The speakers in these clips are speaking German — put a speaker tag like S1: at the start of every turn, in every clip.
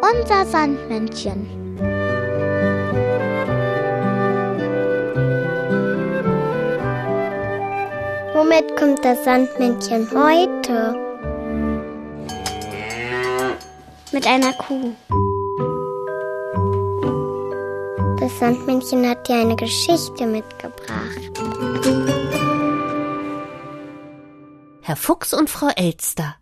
S1: Unser Sandmännchen. Womit kommt das Sandmännchen heute? Mit einer Kuh. Das Sandmännchen hat dir eine Geschichte mitgebracht.
S2: Herr Fuchs und Frau Elster.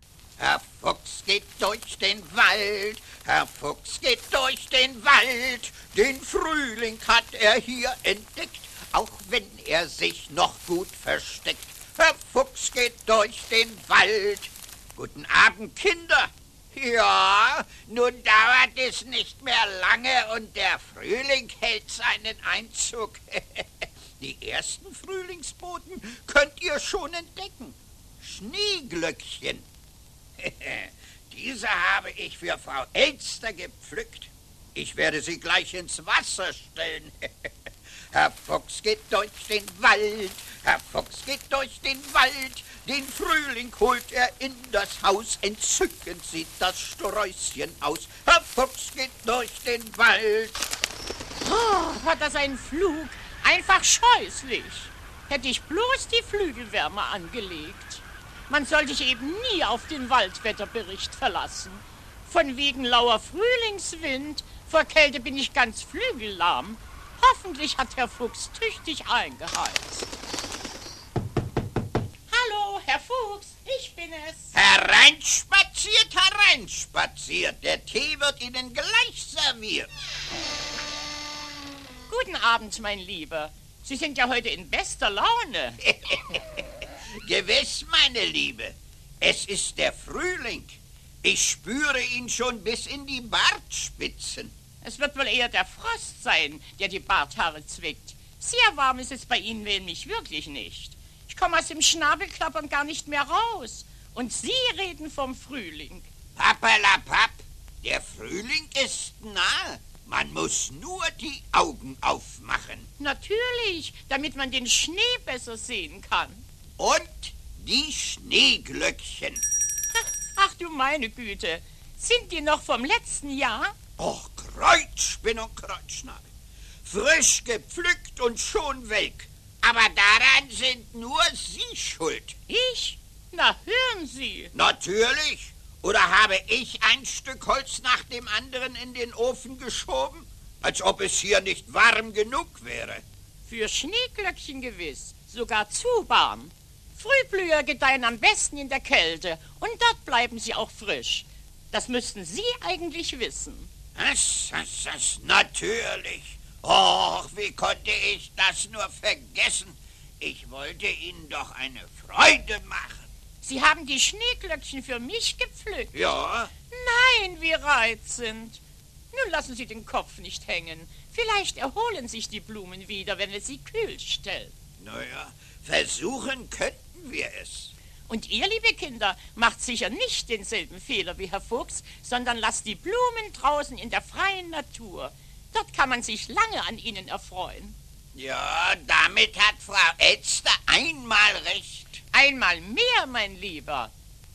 S3: Geht durch den Wald, Herr Fuchs geht durch den Wald, den Frühling hat er hier entdeckt, auch wenn er sich noch gut versteckt. Herr Fuchs geht durch den Wald. Guten Abend, Kinder. Ja, nun dauert es nicht mehr lange und der Frühling hält seinen Einzug. Die ersten Frühlingsboten könnt ihr schon entdecken. Schneeglöckchen. Diese habe ich für Frau Elster gepflückt. Ich werde sie gleich ins Wasser stellen. Herr Fuchs geht durch den Wald, Herr Fuchs geht durch den Wald, den Frühling holt er in das Haus, entzückend sieht das Sträußchen aus. Herr Fuchs geht durch den Wald.
S4: Oh, hat das einen Flug? Einfach scheußlich. Hätte ich bloß die Flügelwärme angelegt. Man soll sich eben nie auf den Waldwetterbericht verlassen. Von wegen lauer Frühlingswind, vor Kälte bin ich ganz flügellahm. Hoffentlich hat Herr Fuchs tüchtig eingeheizt. Hallo, Herr Fuchs, ich bin es.
S3: Hereinspaziert, hereinspaziert. Der Tee wird Ihnen gleich serviert.
S4: Guten Abend, mein Lieber. Sie sind ja heute in bester Laune.
S3: Gewiss, meine Liebe. Es ist der Frühling. Ich spüre ihn schon bis in die Bartspitzen.
S4: Es wird wohl eher der Frost sein, der die Barthaare zwickt. Sehr warm ist es bei Ihnen nämlich wirklich nicht. Ich komme aus dem Schnabelklappern gar nicht mehr raus. Und Sie reden vom Frühling.
S3: Pappalapapp, der Frühling ist nahe. Man muss nur die Augen aufmachen.
S4: Natürlich, damit man den Schnee besser sehen kann.
S3: Und die Schneeglöckchen.
S4: Ach du meine Güte, sind die noch vom letzten Jahr?
S3: Och, Kreuzspinn und Kreuzschnabel. Frisch gepflückt und schon weg. Aber daran sind nur Sie schuld.
S4: Ich? Na, hören Sie.
S3: Natürlich. Oder habe ich ein Stück Holz nach dem anderen in den Ofen geschoben? Als ob es hier nicht warm genug wäre.
S4: Für Schneeglöckchen gewiss, sogar zu warm. Frühblüher gedeihen am besten in der Kälte und dort bleiben sie auch frisch. Das müssten Sie eigentlich wissen.
S3: Das, das, das, natürlich. Och, wie konnte ich das nur vergessen? Ich wollte Ihnen doch eine Freude machen.
S4: Sie haben die Schneeglöckchen für mich gepflückt.
S3: Ja?
S4: Nein, wie reizend. Nun lassen Sie den Kopf nicht hängen. Vielleicht erholen sich die Blumen wieder, wenn wir sie kühl stellen.
S3: Naja, versuchen könnten wir es.
S4: Und ihr, liebe Kinder, macht sicher nicht denselben Fehler wie Herr Fuchs, sondern lasst die Blumen draußen in der freien Natur. Dort kann man sich lange an ihnen erfreuen.
S3: Ja, damit hat Frau Elster einmal recht.
S4: Einmal mehr, mein Lieber.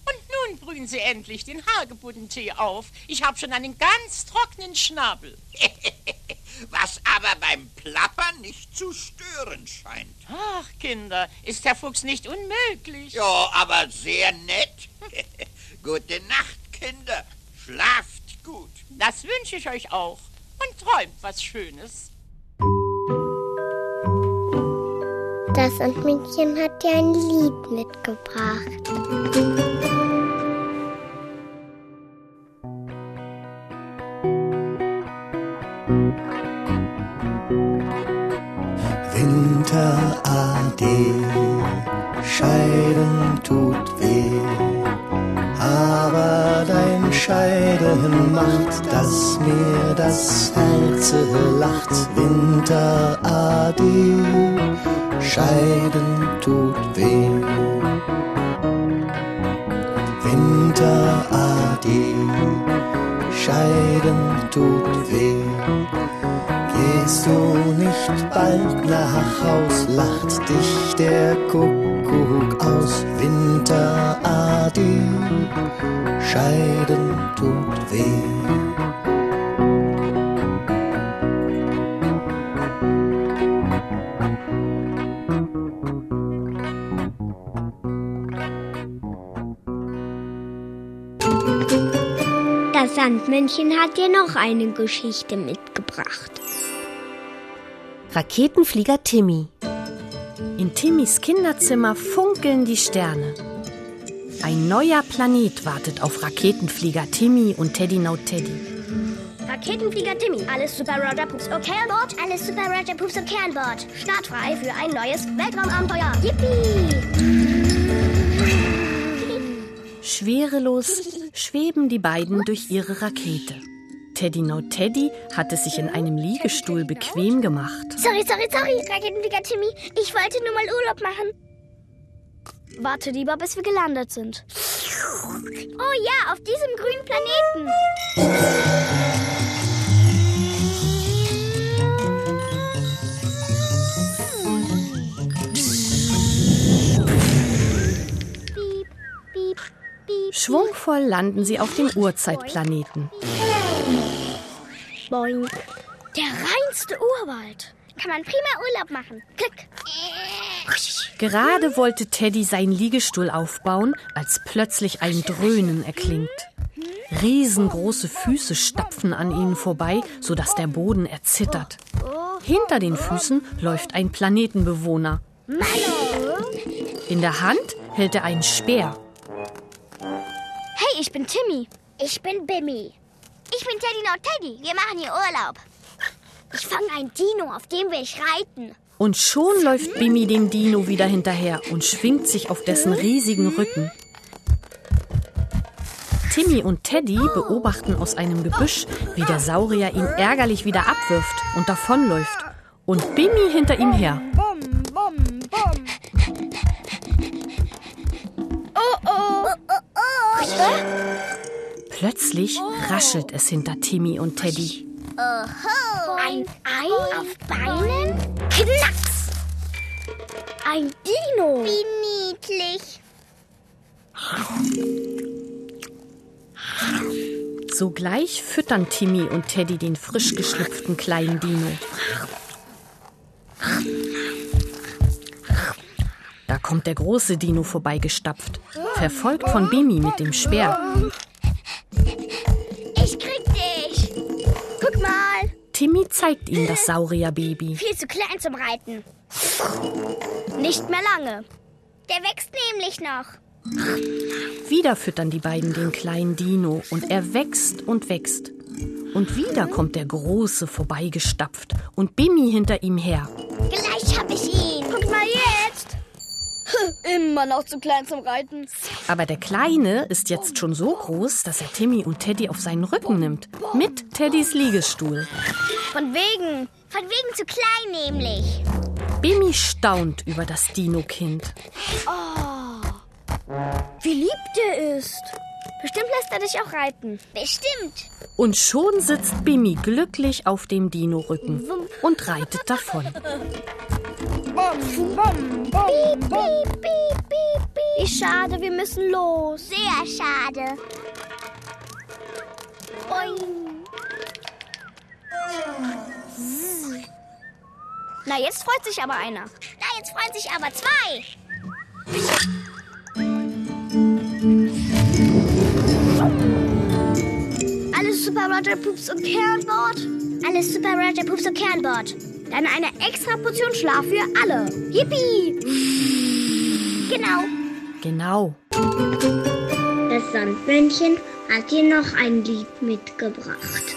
S4: Und nun brühen Sie endlich den Hagebuttentee auf. Ich habe schon einen ganz trockenen Schnabel.
S3: Was aber beim Plappern nicht zu stören scheint.
S4: Ach, Kinder, ist Herr Fuchs nicht unmöglich.
S3: Ja, aber sehr nett. Gute Nacht, Kinder. Schlaft gut.
S4: Das wünsche ich euch auch. Und träumt was Schönes.
S1: Das Sandmännchen hat dir ein Lied mitgebracht.
S5: Macht, dass mir das Herz lacht. Winterade, Scheiden tut weh. Winterade, Scheiden tut weh. Gehst du nicht bald nach Haus, lacht dich der Kuckuck aus. Winterade,
S6: scheiden tut weh.
S7: Das Sandmännchen hat dir noch eine Geschichte mitgebracht.
S2: Raketenflieger Timmy.
S8: In Timmys Kinderzimmer funkeln die Sterne. Ein neuer Planet wartet auf Raketenflieger Timmy und Teddy Now Teddy.
S9: Raketenflieger Timmy, alles Super Roger Pups okay an Bord? Alles Super Roger Pups okay an Bord. Startfrei für ein neues Weltraumabenteuer. Yippie!
S8: Schwerelos schweben die beiden durch ihre Rakete. Teddy Now Teddy hat es sich in einem Liegestuhl bequem gemacht.
S9: Sorry, sorry, sorry, Raketenflieger Timmy. Ich wollte nur mal Urlaub machen. Warte lieber, bis wir gelandet sind. Oh ja, auf diesem grünen Planeten.
S8: Schwungvoll landen sie auf dem Urzeitplaneten.
S9: Boing. Der reinste Urwald. Kann man prima Urlaub machen. Klick.
S8: Gerade wollte Teddy seinen Liegestuhl aufbauen, als plötzlich ein Dröhnen erklingt. Riesengroße Füße stapfen an ihnen vorbei, sodass der Boden erzittert. Hinter den Füßen läuft ein Planetenbewohner. In der Hand hält er einen Speer.
S9: Hey, ich bin Timmy. Ich bin Bimmy. Ich bin Teddy Now Teddy. Wir machen hier Urlaub. Ich fange ein Dino, auf dem will ich reiten.
S8: Und schon läuft Bimmy dem Dino wieder hinterher und schwingt sich auf dessen riesigen Rücken. Timmy und Teddy beobachten aus einem Gebüsch, wie der Saurier ihn ärgerlich wieder abwirft und davonläuft. Und Bimmy hinter ihm her.
S9: Bum, bum, bum. Oh, oh. oh, oh.
S8: Plötzlich raschelt es hinter Timmy und Teddy.
S9: Ein Ei auf Beinen? Knacks! Ein Dino. Wie niedlich.
S8: Sogleich füttern Timmy und Teddy den frisch geschlüpften kleinen Dino. Da kommt der große Dino vorbeigestapft, verfolgt von Bimi mit dem Speer. Timmy zeigt ihm das Saurierbaby.
S9: Viel zu klein zum Reiten. Nicht mehr lange. Der wächst nämlich noch.
S8: Wieder füttern die beiden den kleinen Dino und er wächst und wächst. Und wieder kommt der Große vorbeigestapft und Bimi hinter ihm her.
S9: Gleich hab ich ihn. Immer noch zu klein zum Reiten.
S8: Aber der Kleine ist jetzt schon so groß, dass er Timmy und Teddy auf seinen Rücken nimmt. Mit Teddys Liegestuhl.
S9: Von wegen. Von wegen zu klein nämlich.
S8: Bimi staunt über das Dino-Kind.
S9: Wie lieb der ist. Bestimmt lässt er dich auch reiten. Bestimmt.
S8: Und schon sitzt Bimi glücklich auf dem Dino-Rücken und reitet davon.
S9: Bom, bom, bom, piep, piep, piep, piep, piep. Wie schade, wir müssen los. Sehr schade. Boing. Na, jetzt freut sich aber einer. Na, jetzt freuen sich aber zwei. Alles Super Roger Poops und Kernbord? Alles Super Roger Poops und Kernbord. Dann eine extra Portion Schlaf für alle. Yippie! Genau.
S8: Genau.
S7: Das Sandmännchen hat dir noch ein Lied mitgebracht.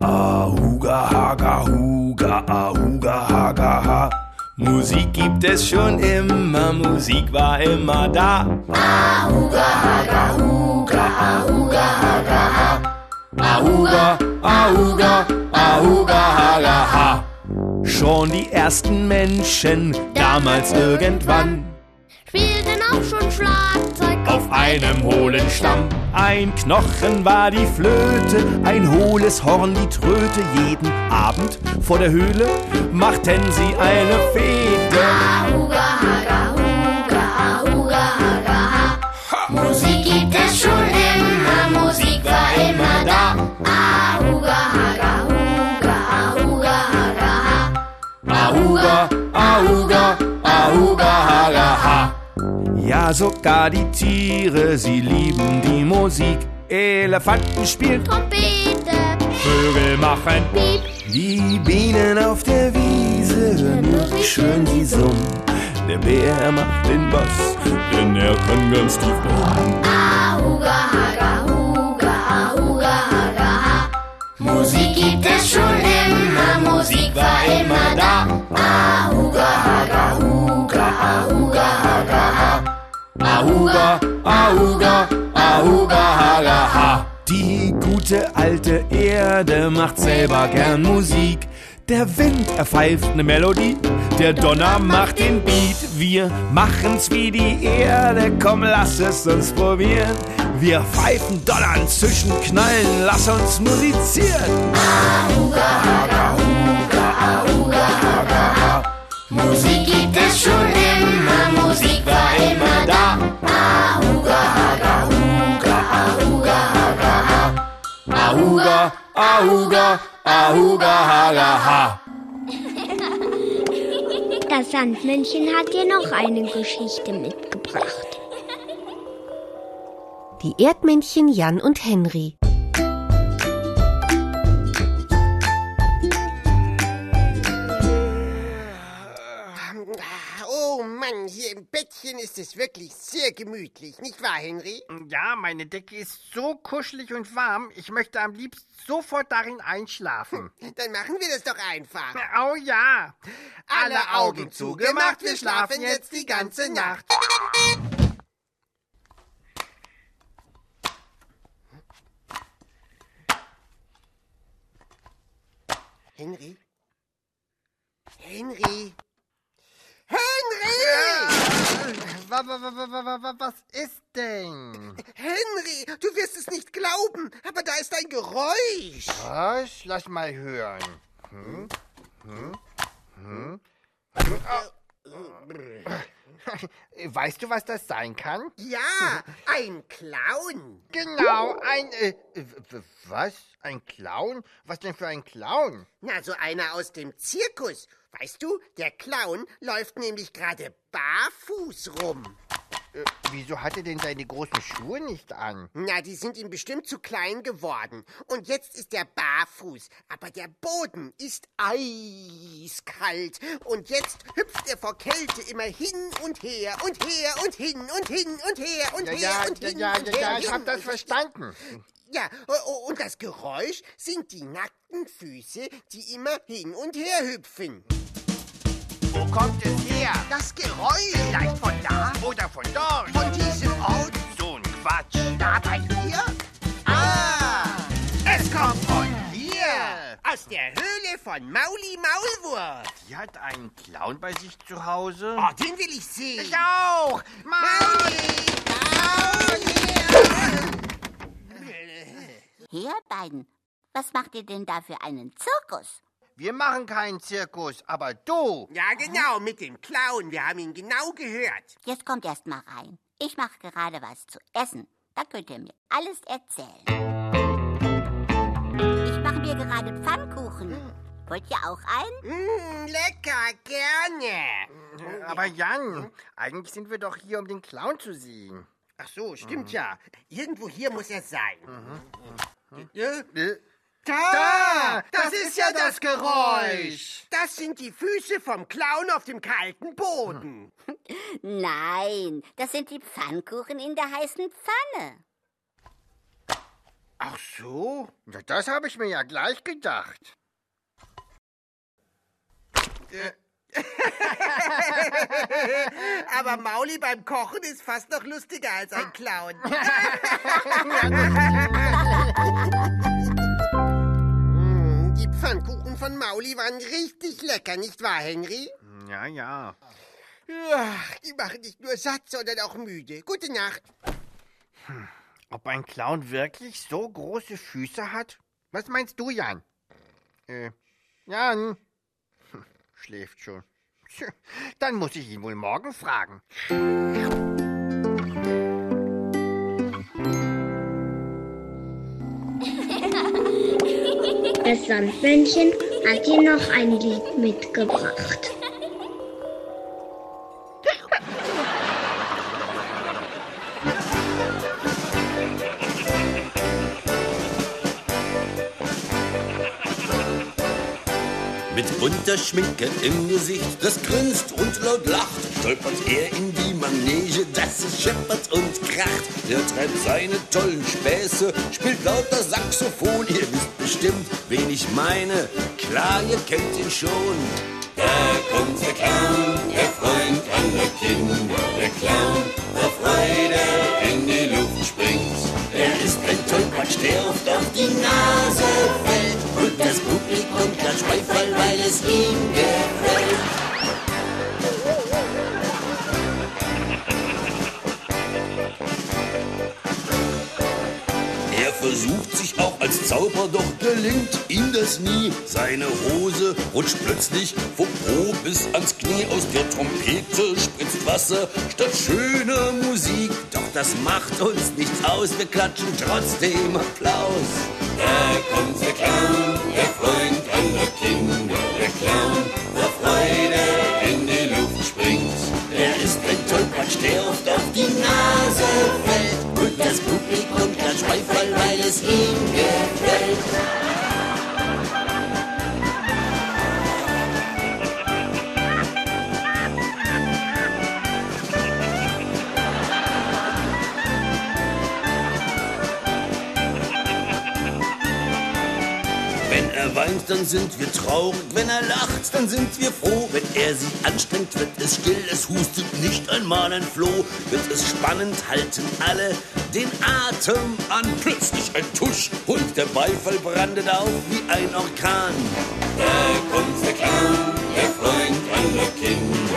S10: Ahuga, haga, huga, ahuga. Musik gibt es schon immer, Musik war immer da. Ahuga, haga, huga, ahuga, haga, ha. Ahuga, ahuga, ahuga, haga, ha. Schon die ersten Menschen, damals irgendwann,
S1: spielten auch schon Schlagzeug
S10: auf einem hohlen Stamm. Ein Knochen war die Flöte, ein hohles Horn die Tröte. Jeden Abend vor der Höhle machten sie eine Fete.
S1: Ahuga, haga, huga, ahuga, haga, ha. Musik gibt es schon immer, Musik war immer da. Ahuga, haga, huga, ahuga, haga, ha.
S10: Ahuga, Ahuga, Ahuga, Haga, ha. Ja, sogar die Tiere, sie lieben die Musik. Elefanten spielen,
S1: Trompete,
S10: Vögel machen
S1: piep,
S10: Die Bienen auf der Wiese hören wie schön sie summen. Der Bär macht den Bass, denn er kann ganz tief brummen.
S1: Ha. Ahuga, Ahuga,
S10: Ahuga, Haga, ha. Die gute alte Erde macht selber gern Musik. Der Wind, er pfeift ne Melodie, der Donner macht den Beat. Wir machen's wie die Erde, komm, lass es uns probieren. Wir pfeifen, donnern, zischen, knallen, lass uns musizieren.
S1: Musik gibt es schon immer, Musik immer da. Ahuga, haga, huga, ahuga, haga, ha.
S10: Ahuga, Ahuga, Ahuga, Haga, ha.
S1: Das Sandmännchen hat dir noch eine Geschichte mitgebracht.
S2: Die Erdmännchen Jan und Henry.
S11: Mann, hier im Bettchen ist es wirklich sehr gemütlich, nicht wahr, Henry?
S12: Ja, meine Decke ist so kuschelig und warm, ich möchte am liebsten sofort darin einschlafen.
S11: Dann machen wir das doch einfach.
S12: Oh ja.
S11: Alle Augen zugemacht, wir schlafen jetzt die ganze Nacht. Henry? Henry?
S12: Was ist denn?
S11: Henry, du wirst es nicht glauben, aber da ist ein Geräusch.
S12: Was? Lass mal hören. Hm? Hm? Hm? Weißt du, was das sein kann?
S11: Ja, ein Clown.
S12: Genau, ein... Äh, was? Ein Clown? Was denn für ein Clown?
S11: Na, so einer aus dem Zirkus. Weißt du, der Clown läuft nämlich gerade barfuß rum.
S12: Äh, wieso hat er denn seine großen Schuhe nicht an?
S11: Na, die sind ihm bestimmt zu klein geworden. Und jetzt ist er barfuß. Aber der Boden ist eiskalt. Und jetzt hüpft er vor Kälte immer hin und her und her und hin und hin und her und
S12: Ja,
S11: her
S12: ja,
S11: und
S12: ja,
S11: hin
S12: ja,
S11: und
S12: ja,
S11: her.
S12: ja, ich hab das verstanden.
S11: Ja, und das Geräusch sind die nackten Füße, die immer hin und her hüpfen.
S12: Wo kommt es her?
S11: Das Geräusch
S12: Vielleicht von oder von dort?
S11: von diesem Ort
S12: So ein Quatsch.
S11: da bei hier? Ah, es kommt von hier, aus der Höhle von Mauli Maulwurf.
S12: Die hat einen Clown bei sich zu Hause.
S11: Oh, den will ich sehen.
S12: Ich auch.
S11: Mauli, Mauli.
S13: Ihr beiden, was macht ihr denn da für einen Zirkus?
S12: Wir machen keinen Zirkus, aber du.
S11: Ja, genau, mit dem Clown. Wir haben ihn genau gehört.
S13: Jetzt kommt erst mal rein. Ich mache gerade was zu essen. Da könnt ihr mir alles erzählen. Ich mache mir gerade Pfannkuchen. Wollt ihr auch einen?
S11: Mm, lecker, gerne.
S12: Aber Jan, eigentlich sind wir doch hier, um den Clown zu sehen.
S11: Ach so, stimmt ja. Irgendwo hier muss er sein. Ja?
S12: Äh,
S11: Da! Das, ist ja das Geräusch! Das sind die Füße vom Clown auf dem kalten Boden.
S13: Nein, das sind die Pfannkuchen in der heißen Pfanne.
S12: Ach so? Na, das habe ich mir ja gleich gedacht.
S11: Aber Mauli beim Kochen ist fast noch lustiger als ein Clown. Pfannkuchen von Mauli waren richtig lecker, nicht wahr, Henry?
S12: Ja, ja.
S11: Ach, die machen nicht nur satt, sondern auch müde. Gute Nacht.
S12: Hm. Ob ein Clown wirklich so große Füße hat? Was meinst du, Jan? Äh, Jan? Hm, schläft schon. Dann muss ich ihn wohl morgen fragen.
S14: Das Sandmännchen hat dir noch ein Lied mitgebracht.
S15: Bunter Schminke im Gesicht, das grinst und laut lacht, stolpert er in die Manege, dass es scheppert und kracht. Er treibt seine tollen Späße, spielt lauter Saxophon, ihr wisst bestimmt, wen ich meine. Klar, ihr kennt ihn schon. Da kommt der Clown, der Freund aller Kinder, der Clown, der Freude in die Luft springt. Er ist ein Tollpatsch, der oft auf die Nase fällt das nie. Seine Hose rutscht plötzlich vom Po bis ans Knie. Aus der Trompete spritzt Wasser statt schöner Musik. Doch das macht uns nichts aus, wir klatschen trotzdem Applaus. Da kommt der Clown, der Freund aller Kinder, der Clown, dann sind wir traurig. Wenn er lacht, dann sind wir froh. Wenn er sich anstrengt, wird es still. Es hustet nicht einmal ein Floh. Wird es spannend, halten alle den Atem an. Plötzlich ein Tusch und der Beifall brandet auf wie ein Orkan. Da kommt der Clown, der Freund aller Kinder.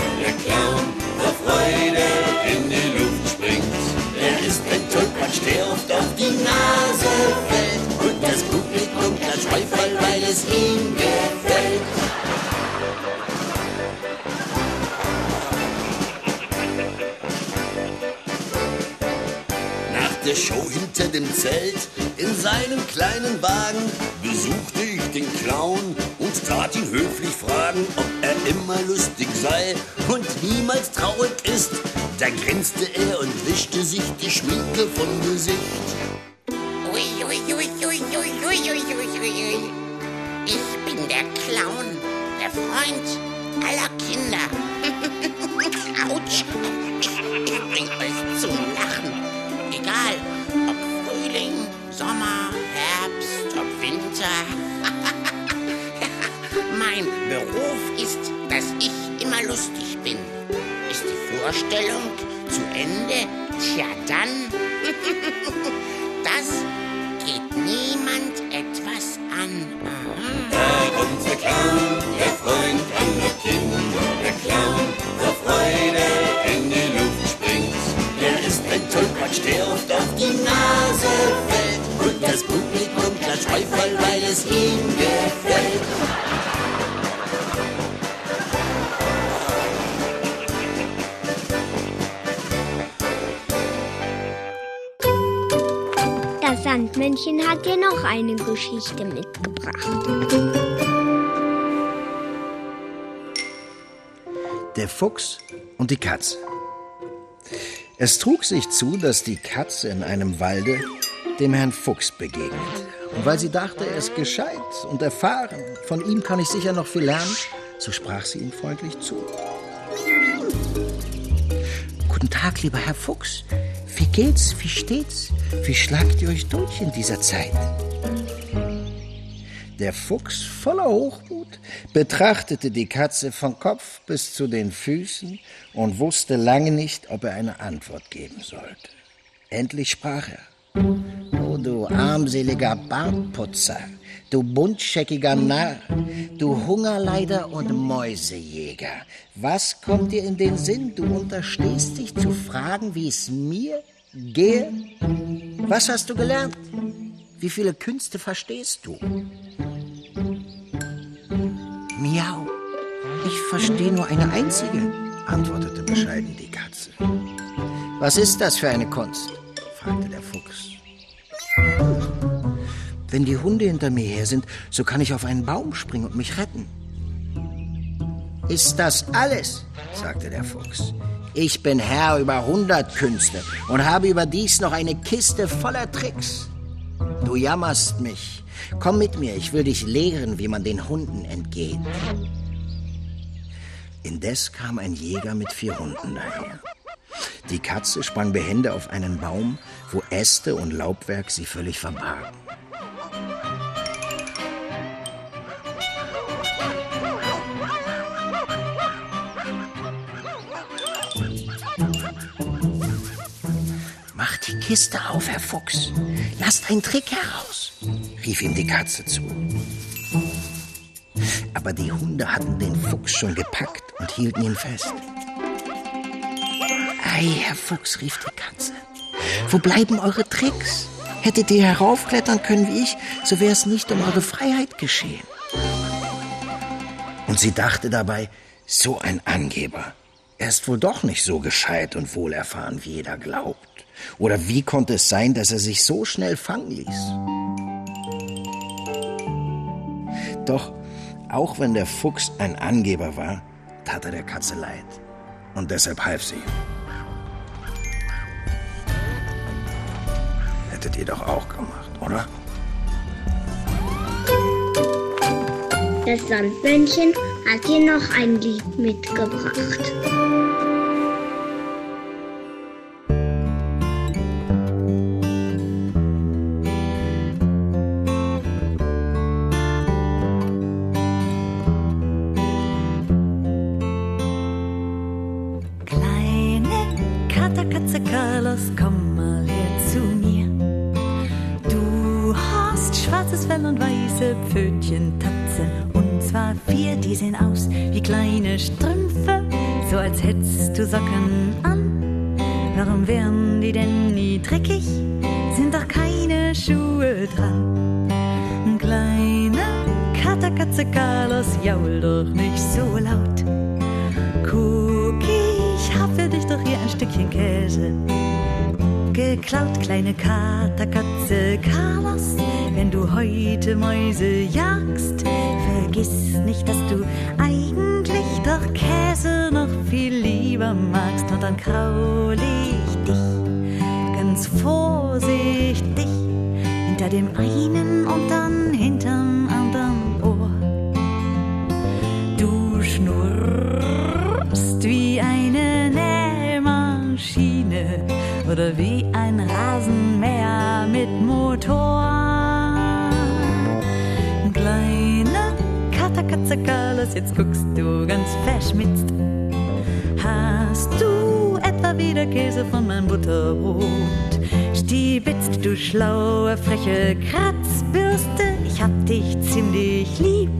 S15: Zelt in seinem kleinen Wagen besuchte ich den Clown und tat ihn höflich fragen, ob er immer lustig sei und niemals traurig ist. Da grinste er und wischte sich die Schminke vom Gesicht.
S16: Ui, ui, ui, ui, ui, ui, ui, ui, ui. Ich bin der Clown, der Freund aller Kinder. Autsch. Beruf ist, dass ich immer lustig bin. Ist die Vorstellung zu Ende? Tja, dann. das geht niemand etwas an.
S15: Kommt der Clown, der Freund aller Kinder, der Clown, der Freude in die Luft springt. Er ist ein Tollpatsch, der oft auf die Nase fällt. Und das Publikum klatscht Beifall, weil es ihm gefällt.
S14: Sandmännchen hat dir noch eine Geschichte mitgebracht.
S17: Der Fuchs und die Katze. Es trug sich zu, dass die Katze in einem Walde dem Herrn Fuchs begegnet. Und weil sie dachte, er ist gescheit und erfahren, von ihm kann ich sicher noch viel lernen, so sprach sie ihm freundlich zu. Guten Tag, lieber Herr Fuchs. Wie geht's? Wie steht's? Wie schlagt ihr euch durch in dieser Zeit? Der Fuchs, voller Hochmut, betrachtete die Katze von Kopf bis zu den Füßen und wusste lange nicht, ob er eine Antwort geben sollte. Endlich sprach er. Oh, du armseliger Bartputzer, du buntscheckiger Narr, du Hungerleider und Mäusejäger. Was kommt dir in den Sinn? Du unterstehst dich zu fragen, wie es mir gehe? Was hast du gelernt? Wie viele Künste verstehst du? Miau. Ich verstehe nur eine einzige, antwortete bescheiden die Katze. Was ist das für eine Kunst? fragte der Fuchs. Wenn die Hunde hinter mir her sind, so kann ich auf einen Baum springen und mich retten. Ist das alles? sagte der Fuchs. Ich bin Herr über hundert Künste und habe überdies noch eine Kiste voller Tricks. Du jammerst mich. Komm mit mir, ich will dich lehren, wie man den Hunden entgeht. Indes kam ein Jäger mit vier Hunden daher. Die Katze sprang behende auf einen Baum, wo Äste und Laubwerk sie völlig verbargen. Kiste auf, Herr Fuchs. Lasst einen Trick heraus, rief ihm die Katze zu. Aber die Hunde hatten den Fuchs schon gepackt und hielten ihn fest. Ei, Herr Fuchs, rief die Katze. Wo bleiben eure Tricks? Hättet ihr heraufklettern können wie ich, so wäre es nicht um eure Freiheit geschehen. Und sie dachte dabei, so ein Angeber. Er ist wohl doch nicht so gescheit und wohlerfahren, wie jeder glaubt. Oder wie konnte es sein, dass er sich so schnell fangen ließ? Doch, auch wenn der Fuchs ein Angeber war, tat er der Katze leid. Und deshalb half sie. Hättet ihr doch auch gemacht, oder?
S14: Das Sandmännchen hat dir noch ein Lied mitgebracht.
S18: Geklaut, kleine Katerkatze Carlos, wenn du heute Mäuse jagst, vergiss nicht, dass du eigentlich doch Käse noch viel lieber magst. Und dann kraul ich dich ganz vorsichtig hinter dem einen und dann hinterm anderen Ohr. Du schnurrst Oder wie ein Rasenmäher mit Motor. Kleine Katerkatze Carlos, jetzt guckst du ganz verschmitzt. Hast du etwa wieder Käse von meinem Butterbrot? Stiebitzt, du schlaue, freche Kratzbürste, ich hab dich ziemlich lieb.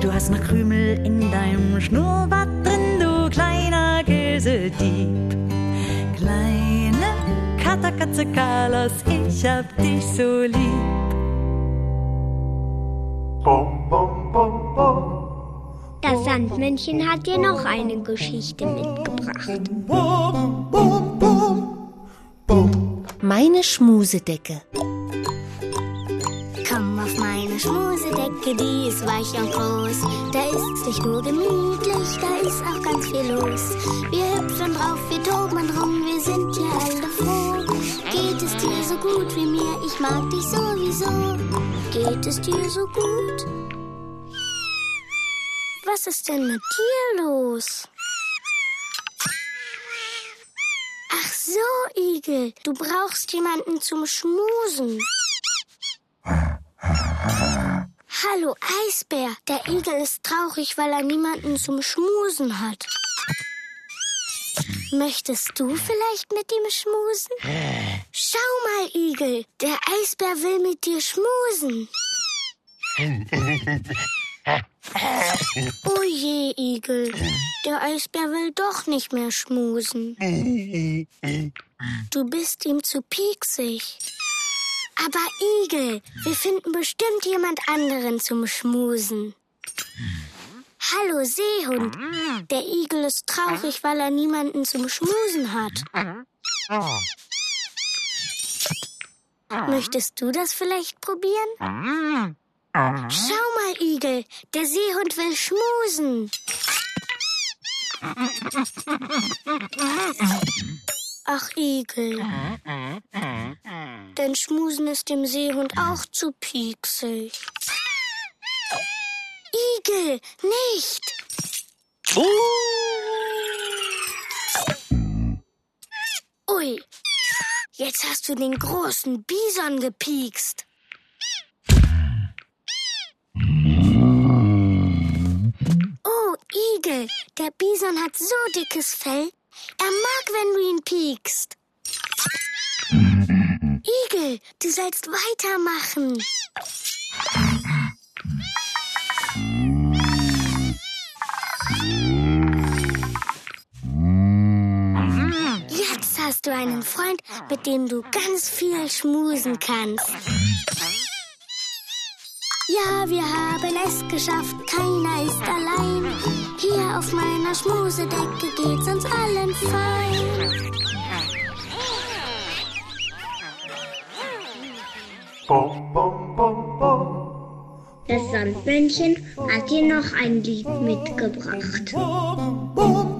S18: Du hast noch Krümel in deinem Schnurrbart drin, du kleiner Käsedieb. Kleine Katerkatze Carlos, ich hab dich so lieb.
S14: Das Sandmännchen hat dir noch eine Geschichte mitgebracht.
S2: Meine Schmusedecke.
S1: Komm auf meine Schmusedecke, die ist weich und groß. Da ist nicht nur gemütlich, da ist auch ganz viel los. Wir hüpfen drauf, wir toben rum, wir sind ja alle froh. Geht es dir so gut wie mir? Ich mag dich sowieso. Geht es dir so gut? Was ist denn mit dir los? Ach so, Igel, du brauchst jemanden zum Schmusen. Hallo, Eisbär. Der Igel ist traurig, weil er niemanden zum Schmusen hat. Möchtest du vielleicht mit ihm schmusen? Schau mal, Igel. Der Eisbär will mit dir schmusen. Oh je, Igel. Der Eisbär will doch nicht mehr schmusen. Du bist ihm zu pieksig. Aber Igel, wir finden bestimmt jemand anderen zum Schmusen. Hallo Seehund. Der Igel ist traurig, weil er niemanden zum Schmusen hat. Möchtest du das vielleicht probieren? Schau mal, Igel, der Seehund will schmusen. Ach, Igel. Denn Schmusen ist dem Seehund auch zu pieksig. Igel, nicht! Ui, jetzt hast du den großen Bison gepiekst. Oh, Igel, der Bison hat so dickes Fell. Er mag, wenn du ihn piekst. Igel, du sollst weitermachen. Hast du einen Freund, mit dem du ganz viel schmusen kannst. Ja, wir haben es geschafft, keiner ist allein. Hier auf meiner Schmusedecke geht's uns allen fein. Das Sandmännchen hat dir noch ein Lied mitgebracht.
S19: Ich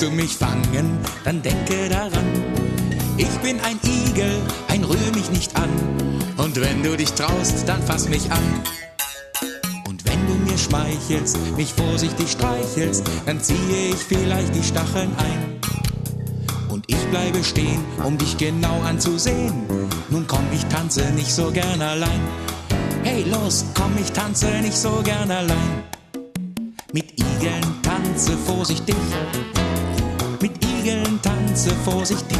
S19: willst du mich fangen, dann denke daran. Ich bin ein Igel, ein rühr mich nicht an. Und wenn du dich traust, dann fass mich an. Und wenn du mir schmeichelst, mich vorsichtig streichelst, dann ziehe ich vielleicht die Stacheln ein. Und ich bleibe stehen, um dich genau anzusehen. Nun komm, ich tanze nicht so gern allein. Hey, los, komm, ich tanze nicht so gern allein. Mit Igeln tanze vorsichtig. Igeln tanze vorsichtig.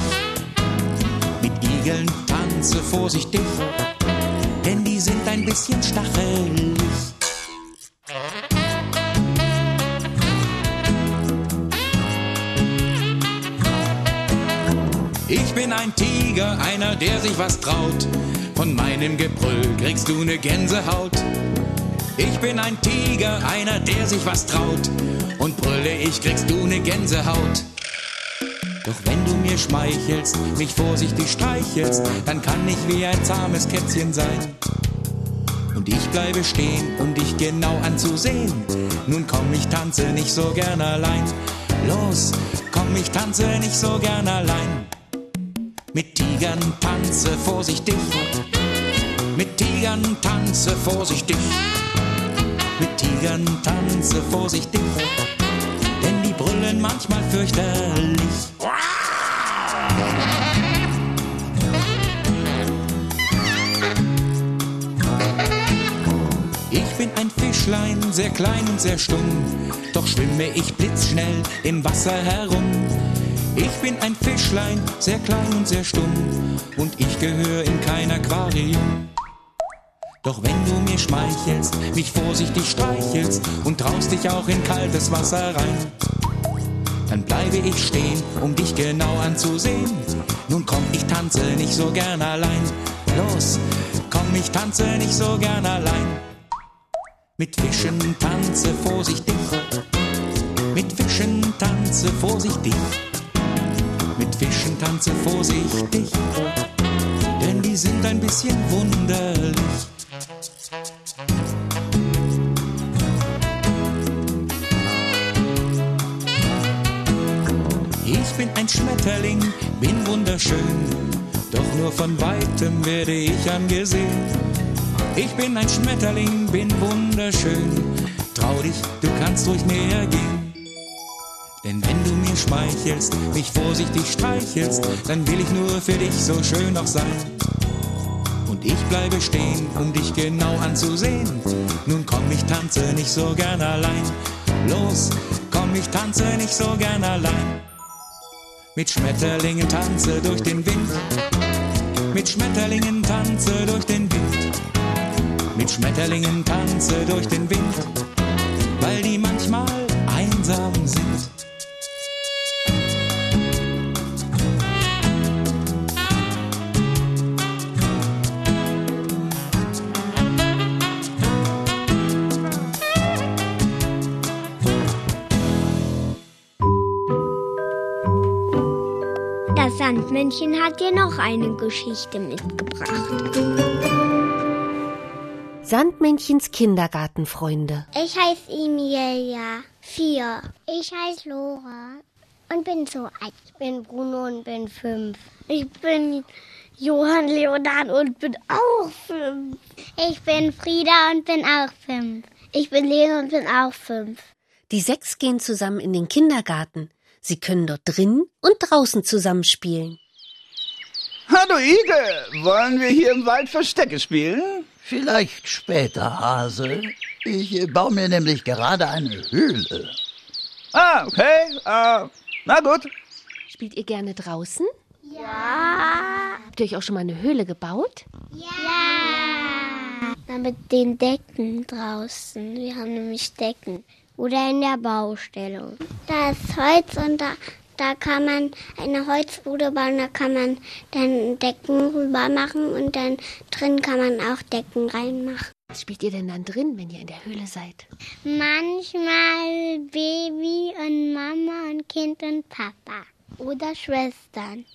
S19: Mit Igeln tanze vorsichtig. Denn die sind ein bisschen stachelig. Ich bin ein Tiger, einer, der sich was traut. Von meinem Gebrüll kriegst du ne Gänsehaut. Ich bin ein Tiger, einer, der sich was traut. Und brülle ich, kriegst du ne Gänsehaut. Doch wenn du mir schmeichelst, mich vorsichtig streichelst, dann kann ich wie ein zahmes Kätzchen sein. Und ich bleibe stehen, um dich genau anzusehen. Nun komm, ich tanze nicht so gern allein. Los, komm, ich tanze nicht so gern allein. Mit Tigern tanze vorsichtig. Mit Tigern tanze vorsichtig. Mit Tigern tanze vorsichtig. Brüllen manchmal fürchterlich. Ich bin ein Fischlein, sehr klein und sehr stumm, doch schwimme ich blitzschnell im Wasser herum. Ich bin ein Fischlein, sehr klein und sehr stumm, und ich gehöre in kein Aquarium. Doch wenn du mir schmeichelst, mich vorsichtig streichelst und traust dich auch in kaltes Wasser rein, dann bleibe ich stehen, um dich genau anzusehen. Nun komm, ich tanze nicht so gern allein. Los, komm, ich tanze nicht so gern allein. Mit Fischen tanze vorsichtig. Mit Fischen tanze vorsichtig. Mit Fischen tanze vorsichtig. Denn die sind ein bisschen wunderlich. Ein Schmetterling, bin wunderschön, doch nur von weitem werde ich angesehen. Ich bin ein Schmetterling, bin wunderschön, trau dich, du kannst ruhig näher gehen. Denn wenn du mir schmeichelst, mich vorsichtig streichelst, dann will ich nur für dich so schön noch sein. und ich bleibe stehen, um dich genau anzusehen. Nun komm, ich tanze nicht so gern allein. Los, komm, ich tanze nicht so gern allein. Mit Schmetterlingen tanze durch den Wind. Mit Schmetterlingen tanze durch den Wind. Mit Schmetterlingen tanze durch den Wind, weil die manchmal einsam sind.
S14: Sandmännchen hat dir noch eine Geschichte mitgebracht.
S2: Sandmännchens Kindergartenfreunde.
S14: Ich heiße Emilia, vier. Ich heiße Lora und bin so alt. Ich bin Bruno und bin fünf. Ich bin Johann Leonard und bin auch fünf. Ich bin Frieda und bin auch fünf. Ich bin Lena und bin auch fünf.
S2: Die sechs gehen zusammen in den Kindergarten. Sie können dort drinnen und draußen zusammenspielen.
S20: Hallo Igel, wollen wir hier im Wald Verstecke spielen?
S6: Vielleicht später, Hase. Ich äh, baue mir nämlich gerade eine Höhle.
S20: Ah, okay. Äh, na gut.
S2: Spielt ihr gerne draußen?
S14: Ja.
S2: Habt ihr euch auch schon mal eine Höhle gebaut?
S14: Ja. Na, mit den Decken draußen. Wir haben nämlich Decken. Oder in der Baustelle. Da ist Holz und da, da kann man eine Holzbude bauen. Da kann man dann Decken rüber machen und dann drin kann man auch Decken reinmachen.
S2: Was spielt ihr denn dann drin, wenn ihr in der Höhle seid?
S14: Manchmal Baby und Mama und Kind und Papa. Oder Schwestern.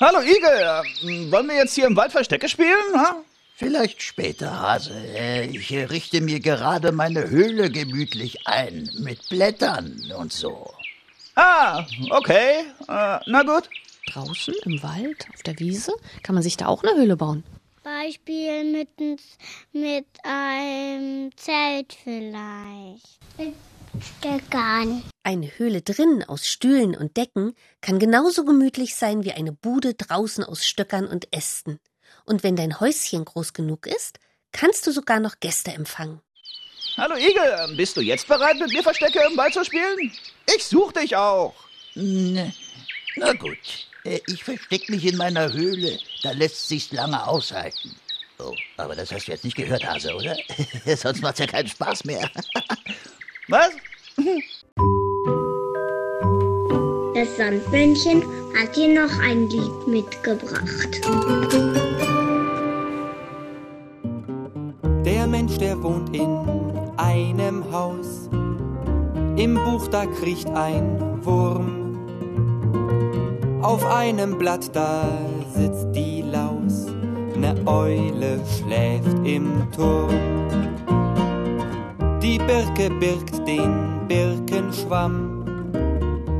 S20: Hallo Igel, wollen wir jetzt hier im Wald Verstecke spielen? Ha?
S6: Vielleicht später, Hase. Ich richte mir gerade meine Höhle gemütlich ein. Mit Blättern und so.
S20: Ah, okay. Äh, na gut.
S8: Draußen im Wald, auf der Wiese, kann man sich da auch eine Höhle bauen.
S14: Beispiel mit, mit einem Zelt vielleicht. Mit Stöckern.
S2: Eine Höhle drinnen aus Stühlen und Decken kann genauso gemütlich sein wie eine Bude draußen aus Stöckern und Ästen. Und wenn dein Häuschen groß genug ist, kannst du sogar noch Gäste empfangen.
S20: Hallo Igel, bist du jetzt bereit, mit mir Verstecke im Wald zu spielen? Ich such dich auch.
S6: N- Na gut. Äh, Ich versteck mich in meiner Höhle. Da lässt sich's lange aushalten. Oh, aber das hast du jetzt nicht gehört, Hase, oder? Sonst macht's ja keinen Spaß mehr.
S20: Was?
S14: Das Sandmännchen hat dir noch ein Lied mitgebracht.
S21: Der Mensch, der wohnt in einem Haus. Im Buch, da kriecht ein Wurm. Auf einem Blatt, da sitzt die Laus. Ne Eule schläft im Turm. Die Birke birgt den Birkenschwamm.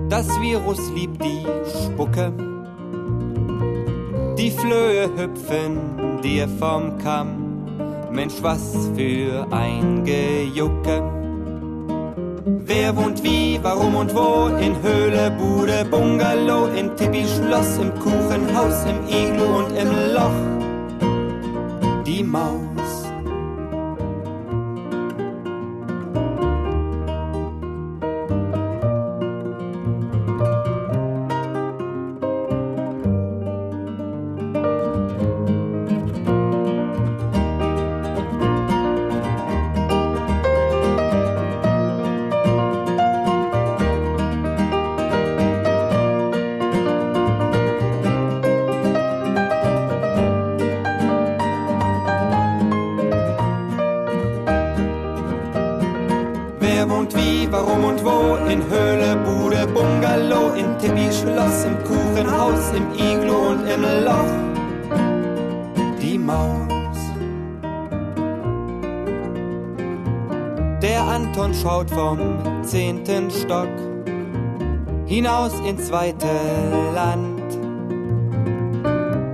S21: Das Virus liebt die Spucke. Die Flöhe hüpfen dir vom Kamm. Mensch, was für ein Gejucke. Wer wohnt wie, warum und wo? In Höhle, Bude, Bungalow, in Tippi, Schloss, im Kuchenhaus, im Iglu und im Loch. Die Maus. Ins weite Land.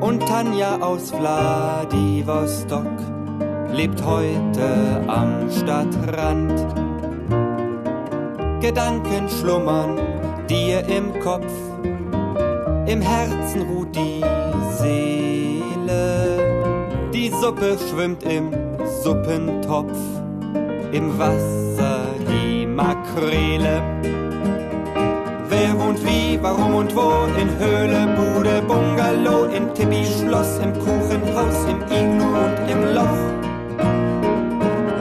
S21: Und Tanja aus Vladivostok lebt heute am Stadtrand. Gedanken schlummern dir im Kopf, im Herzen ruht die Seele. Die Suppe schwimmt im Suppentopf, im Wasser die Makrele. Wer wohnt wie, warum und wo? In Höhle, Bude, Bungalow, in Tippi, Schloss, im Kuchenhaus, im Iglu und im Loch.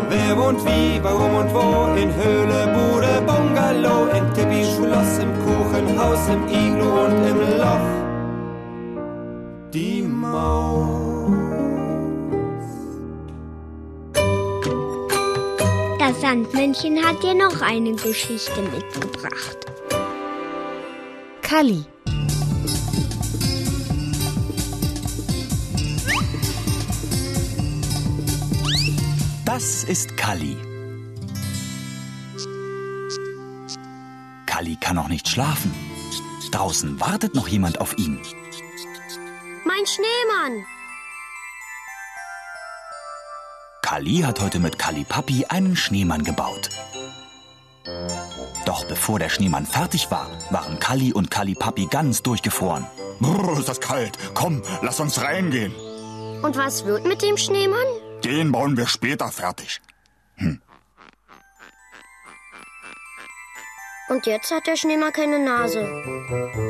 S21: Wer wohnt wie, warum und wo? In Höhle, Bude, Bungalow, in Tippi, Schloss, im Kuchenhaus, im Iglu und im Loch. Die Maus.
S22: Das Sandmännchen hat dir noch eine Geschichte mitgebracht.
S2: Kalli.
S23: Das ist Kalli. Kalli kann noch nicht schlafen. Draußen wartet noch jemand auf ihn.
S22: Mein Schneemann!
S23: Kalli hat heute mit Kalli Papi einen Schneemann gebaut. Doch bevor der Schneemann fertig war, waren Kalli und Kalli Papi ganz durchgefroren.
S24: Brr, ist das kalt. Komm, lass uns reingehen.
S22: Und was wird mit dem Schneemann?
S24: Den bauen wir später fertig.
S22: Und jetzt hat der Schneemann keine Nase.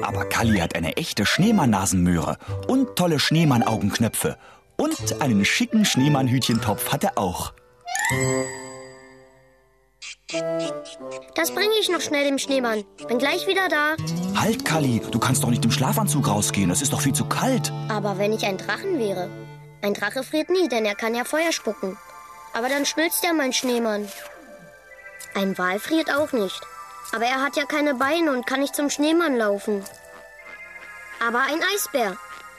S23: Aber Kalli hat eine echte Schneemann-Nasenmöhre und tolle Schneemann-Augenknöpfe. Und einen schicken Schneemann-Hütchentopf hat er auch.
S22: Das bringe ich noch schnell dem Schneemann. Bin gleich wieder da.
S23: Halt, Kalli, du kannst doch nicht im Schlafanzug rausgehen. Es ist doch viel zu kalt.
S22: Aber wenn ich ein Drachen wäre. Ein Drache friert nie, denn er kann ja Feuer spucken. Aber dann schmilzt ja mein Schneemann. Ein Wal friert auch nicht. Aber er hat ja keine Beine und kann nicht zum Schneemann laufen. Aber ein Eisbär.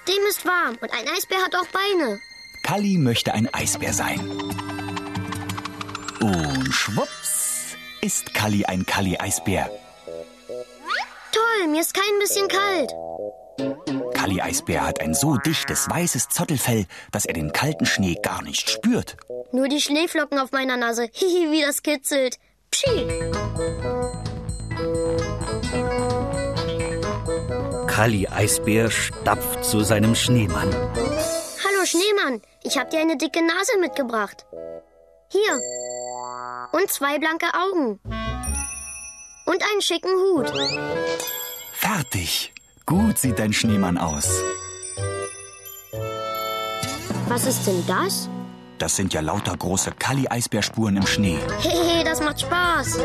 S22: Dem ist warm und ein Eisbär hat auch Beine.
S23: Kalli möchte ein Eisbär sein. Und schwupps ist Kalli ein Kalli-Eisbär.
S22: Toll, mir ist kein bisschen kalt.
S23: Kalli-Eisbär hat ein so dichtes, weißes Zottelfell, dass er den kalten Schnee gar nicht spürt.
S22: Nur die Schneeflocken auf meiner Nase. Hihi, wie das kitzelt. Pschi.
S6: Kalli-Eisbär stapft zu seinem Schneemann.
S22: Hallo Schneemann, ich hab dir eine dicke Nase mitgebracht. Hier. Und zwei blanke Augen. Und einen schicken Hut.
S23: Fertig. Gut sieht dein Schneemann aus.
S22: Was ist denn das?
S23: Das sind ja lauter große Kalli-Eisbärspuren im Schnee.
S22: Hehe, das macht Spaß.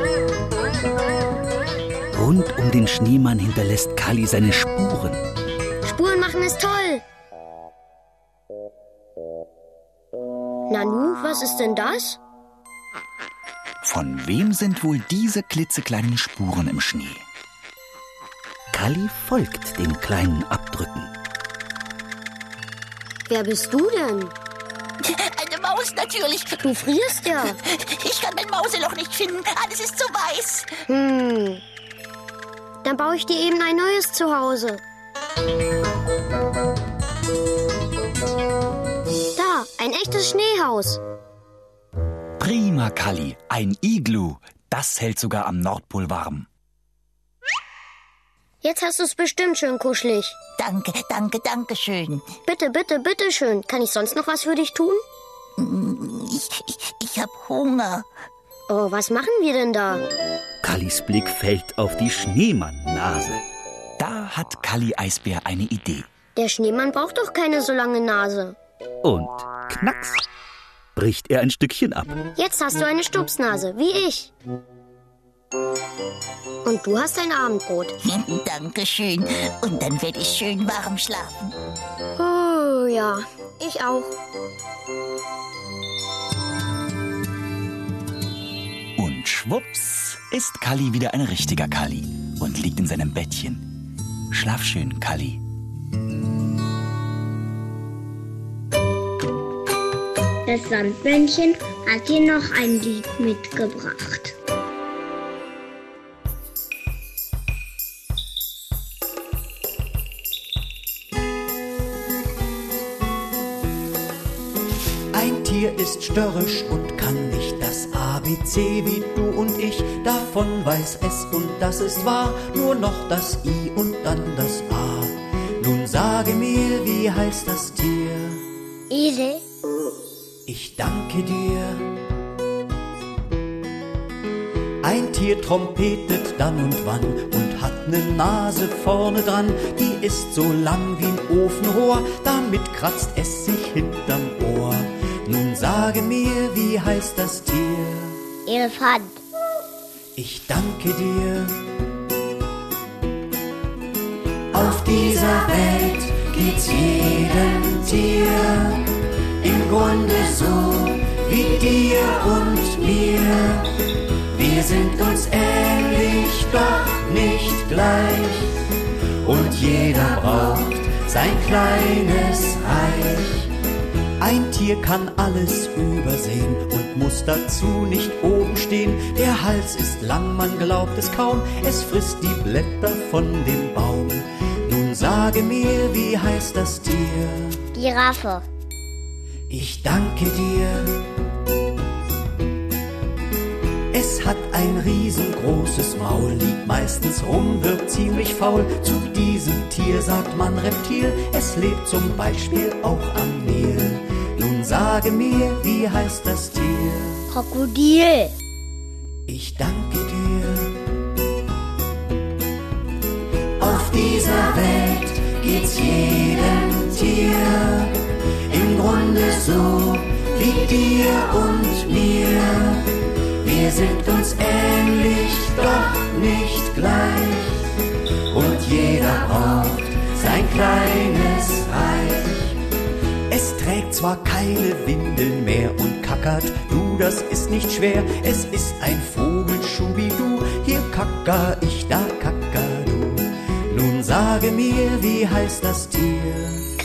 S6: Rund um den Schneemann hinterlässt Kalli seine Spuren.
S22: Spuren machen ist toll. Nanu, was ist denn das?
S23: Von wem sind wohl diese klitzekleinen Spuren im Schnee?
S6: Kalli folgt den kleinen Abdrücken.
S22: Wer bist du denn?
S20: Eine Maus natürlich.
S22: Du frierst ja.
S20: Ich kann mein Mauseloch nicht finden. Alles ist so weiß.
S22: Hm. Dann baue ich dir eben ein neues Zuhause. Da, ein echtes Schneehaus.
S23: Prima, Kalli. Ein Iglu. Das hält sogar am Nordpol warm.
S22: Jetzt hast du es bestimmt schön kuschelig.
S20: Danke, danke, danke schön.
S22: Bitte, bitte, bitte schön. Kann ich sonst noch was für dich tun?
S20: Ich, ich, ich hab Hunger.
S22: Oh, was machen wir denn da?
S6: Kallis Blick fällt auf die Schneemann-Nase.
S23: Da hat Kalli Eisbär eine Idee.
S22: Der Schneemann braucht doch keine so lange Nase.
S6: Und knacks bricht er ein Stückchen ab.
S22: Jetzt hast du eine Stupsnase, wie ich. Und du hast ein Abendbrot.
S20: Dankeschön. Und dann werde ich schön warm schlafen.
S22: Oh ja, ich auch.
S23: Und schwupps ist Kalli wieder ein richtiger Kalli und liegt in seinem Bettchen. Schlaf schön, Kalli.
S22: Das Sandmännchen hat dir noch ein Lied mitgebracht.
S5: Ein Tier ist störrisch und kann nicht das ABC wie du und ich. Davon weiß es und das ist wahr, nur noch das I und dann das A. Nun sage mir, wie heißt das Tier?
S22: Esel.
S5: Ich danke dir. Ein Tier trompetet dann und wann und hat ne Nase vorne dran, die ist so lang wie ein Ofenrohr, damit kratzt es sich hinterm Ohr. Nun sage mir, wie heißt das Tier?
S14: Elefant.
S5: Ich danke dir. Auf dieser Welt geht's jedem Tier im Grunde so wie dir und mir. Wir sind uns ähnlich, doch nicht gleich. Und jeder braucht sein kleines Reich. Ein Tier kann alles übersehen und muss dazu nicht oben stehen. Der Hals ist lang, man glaubt es kaum, es frisst die Blätter von dem Baum. Nun sage mir, wie heißt das Tier?
S14: Giraffe.
S5: Ich danke dir. Es hat ein riesengroßes Maul, liegt meistens rum, wird ziemlich faul. Zu diesem Tier sagt man Reptil, es lebt zum Beispiel auch am Nil. Nun sage mir, wie heißt das Tier?
S14: Krokodil.
S5: Ich danke dir. Auf dieser Welt geht's jedem Tier im Grunde so wie dir und mir. Wir sind uns ähnlich, doch nicht gleich. Und jeder braucht sein kleines Reich. Es trägt zwar keine Windeln mehr und kackert, du, das ist nicht schwer. Es ist ein Vogel, Schubidu, hier kacker ich, da kacker du. Nun sage mir, wie heißt das Tier?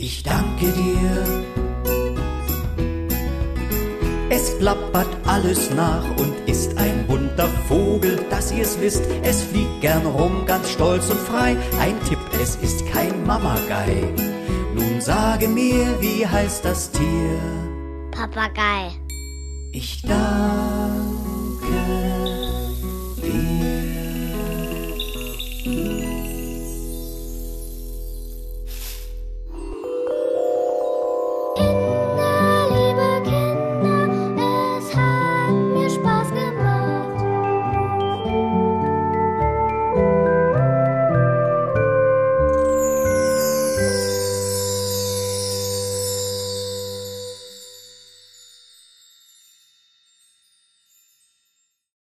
S5: Ich danke dir. Es plappert alles nach und ist ein bunter Vogel, dass ihr's wisst. Es fliegt gern rum, ganz stolz und frei. Ein Tipp, es ist kein Mamagei. Nun sage mir, wie heißt das Tier?
S14: Papagei.
S5: Ich danke